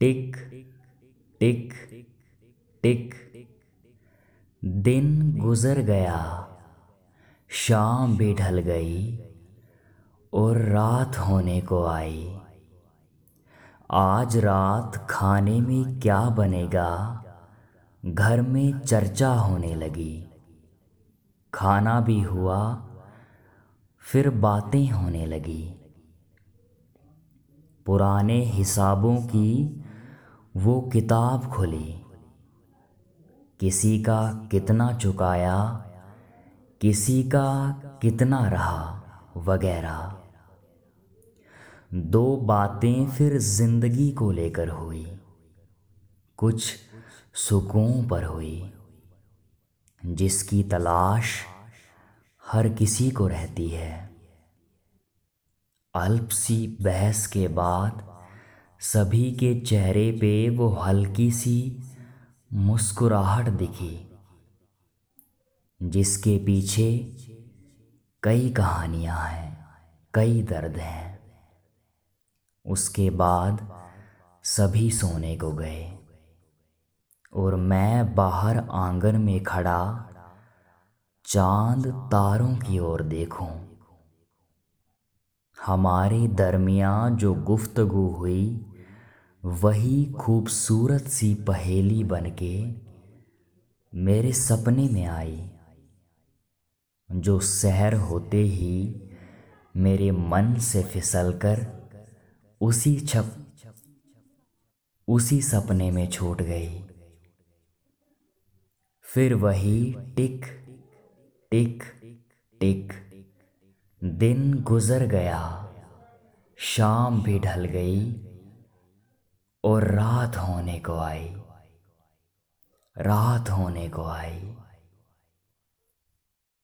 टिक टिक टिक। दिन गुजर गया, शाम भी ढल गई और रात होने को आई। आज रात खाने में क्या बनेगा? घर में चर्चा होने लगी। खाना भी हुआ, फिर बातें होने लगी। पुराने हिसाबों की वो किताब खुली। किसी का कितना चुकाया, किसी का कितना रहा वगैरह। दो बातें फिर ज़िंदगी को लेकर हुई। कुछ सुकून पर हुई। जिसकी तलाश हर किसी को रहती है। अल्प सी बहस के बाद सभी के चेहरे पे वो हल्की सी मुस्कुराहट दिखी, जिसके पीछे कई कहानियाँ हैं, कई दर्द हैं। उसके बाद सभी सोने को गए और मैं बाहर आँगन में खड़ा चाँद तारों की ओर देखूँ। हमारे दरमियान जो गुफ्तगु हुई वही खूबसूरत सी पहेली बनके मेरे सपने में आई, जो सहर होते ही मेरे मन से फिसलकर उसी छप, उसी सपने में छूट गई। फिर वही टिक टिक टिक, दिन गुजर गया, शाम भी ढल गई और रात होने को आई। रात होने को आई।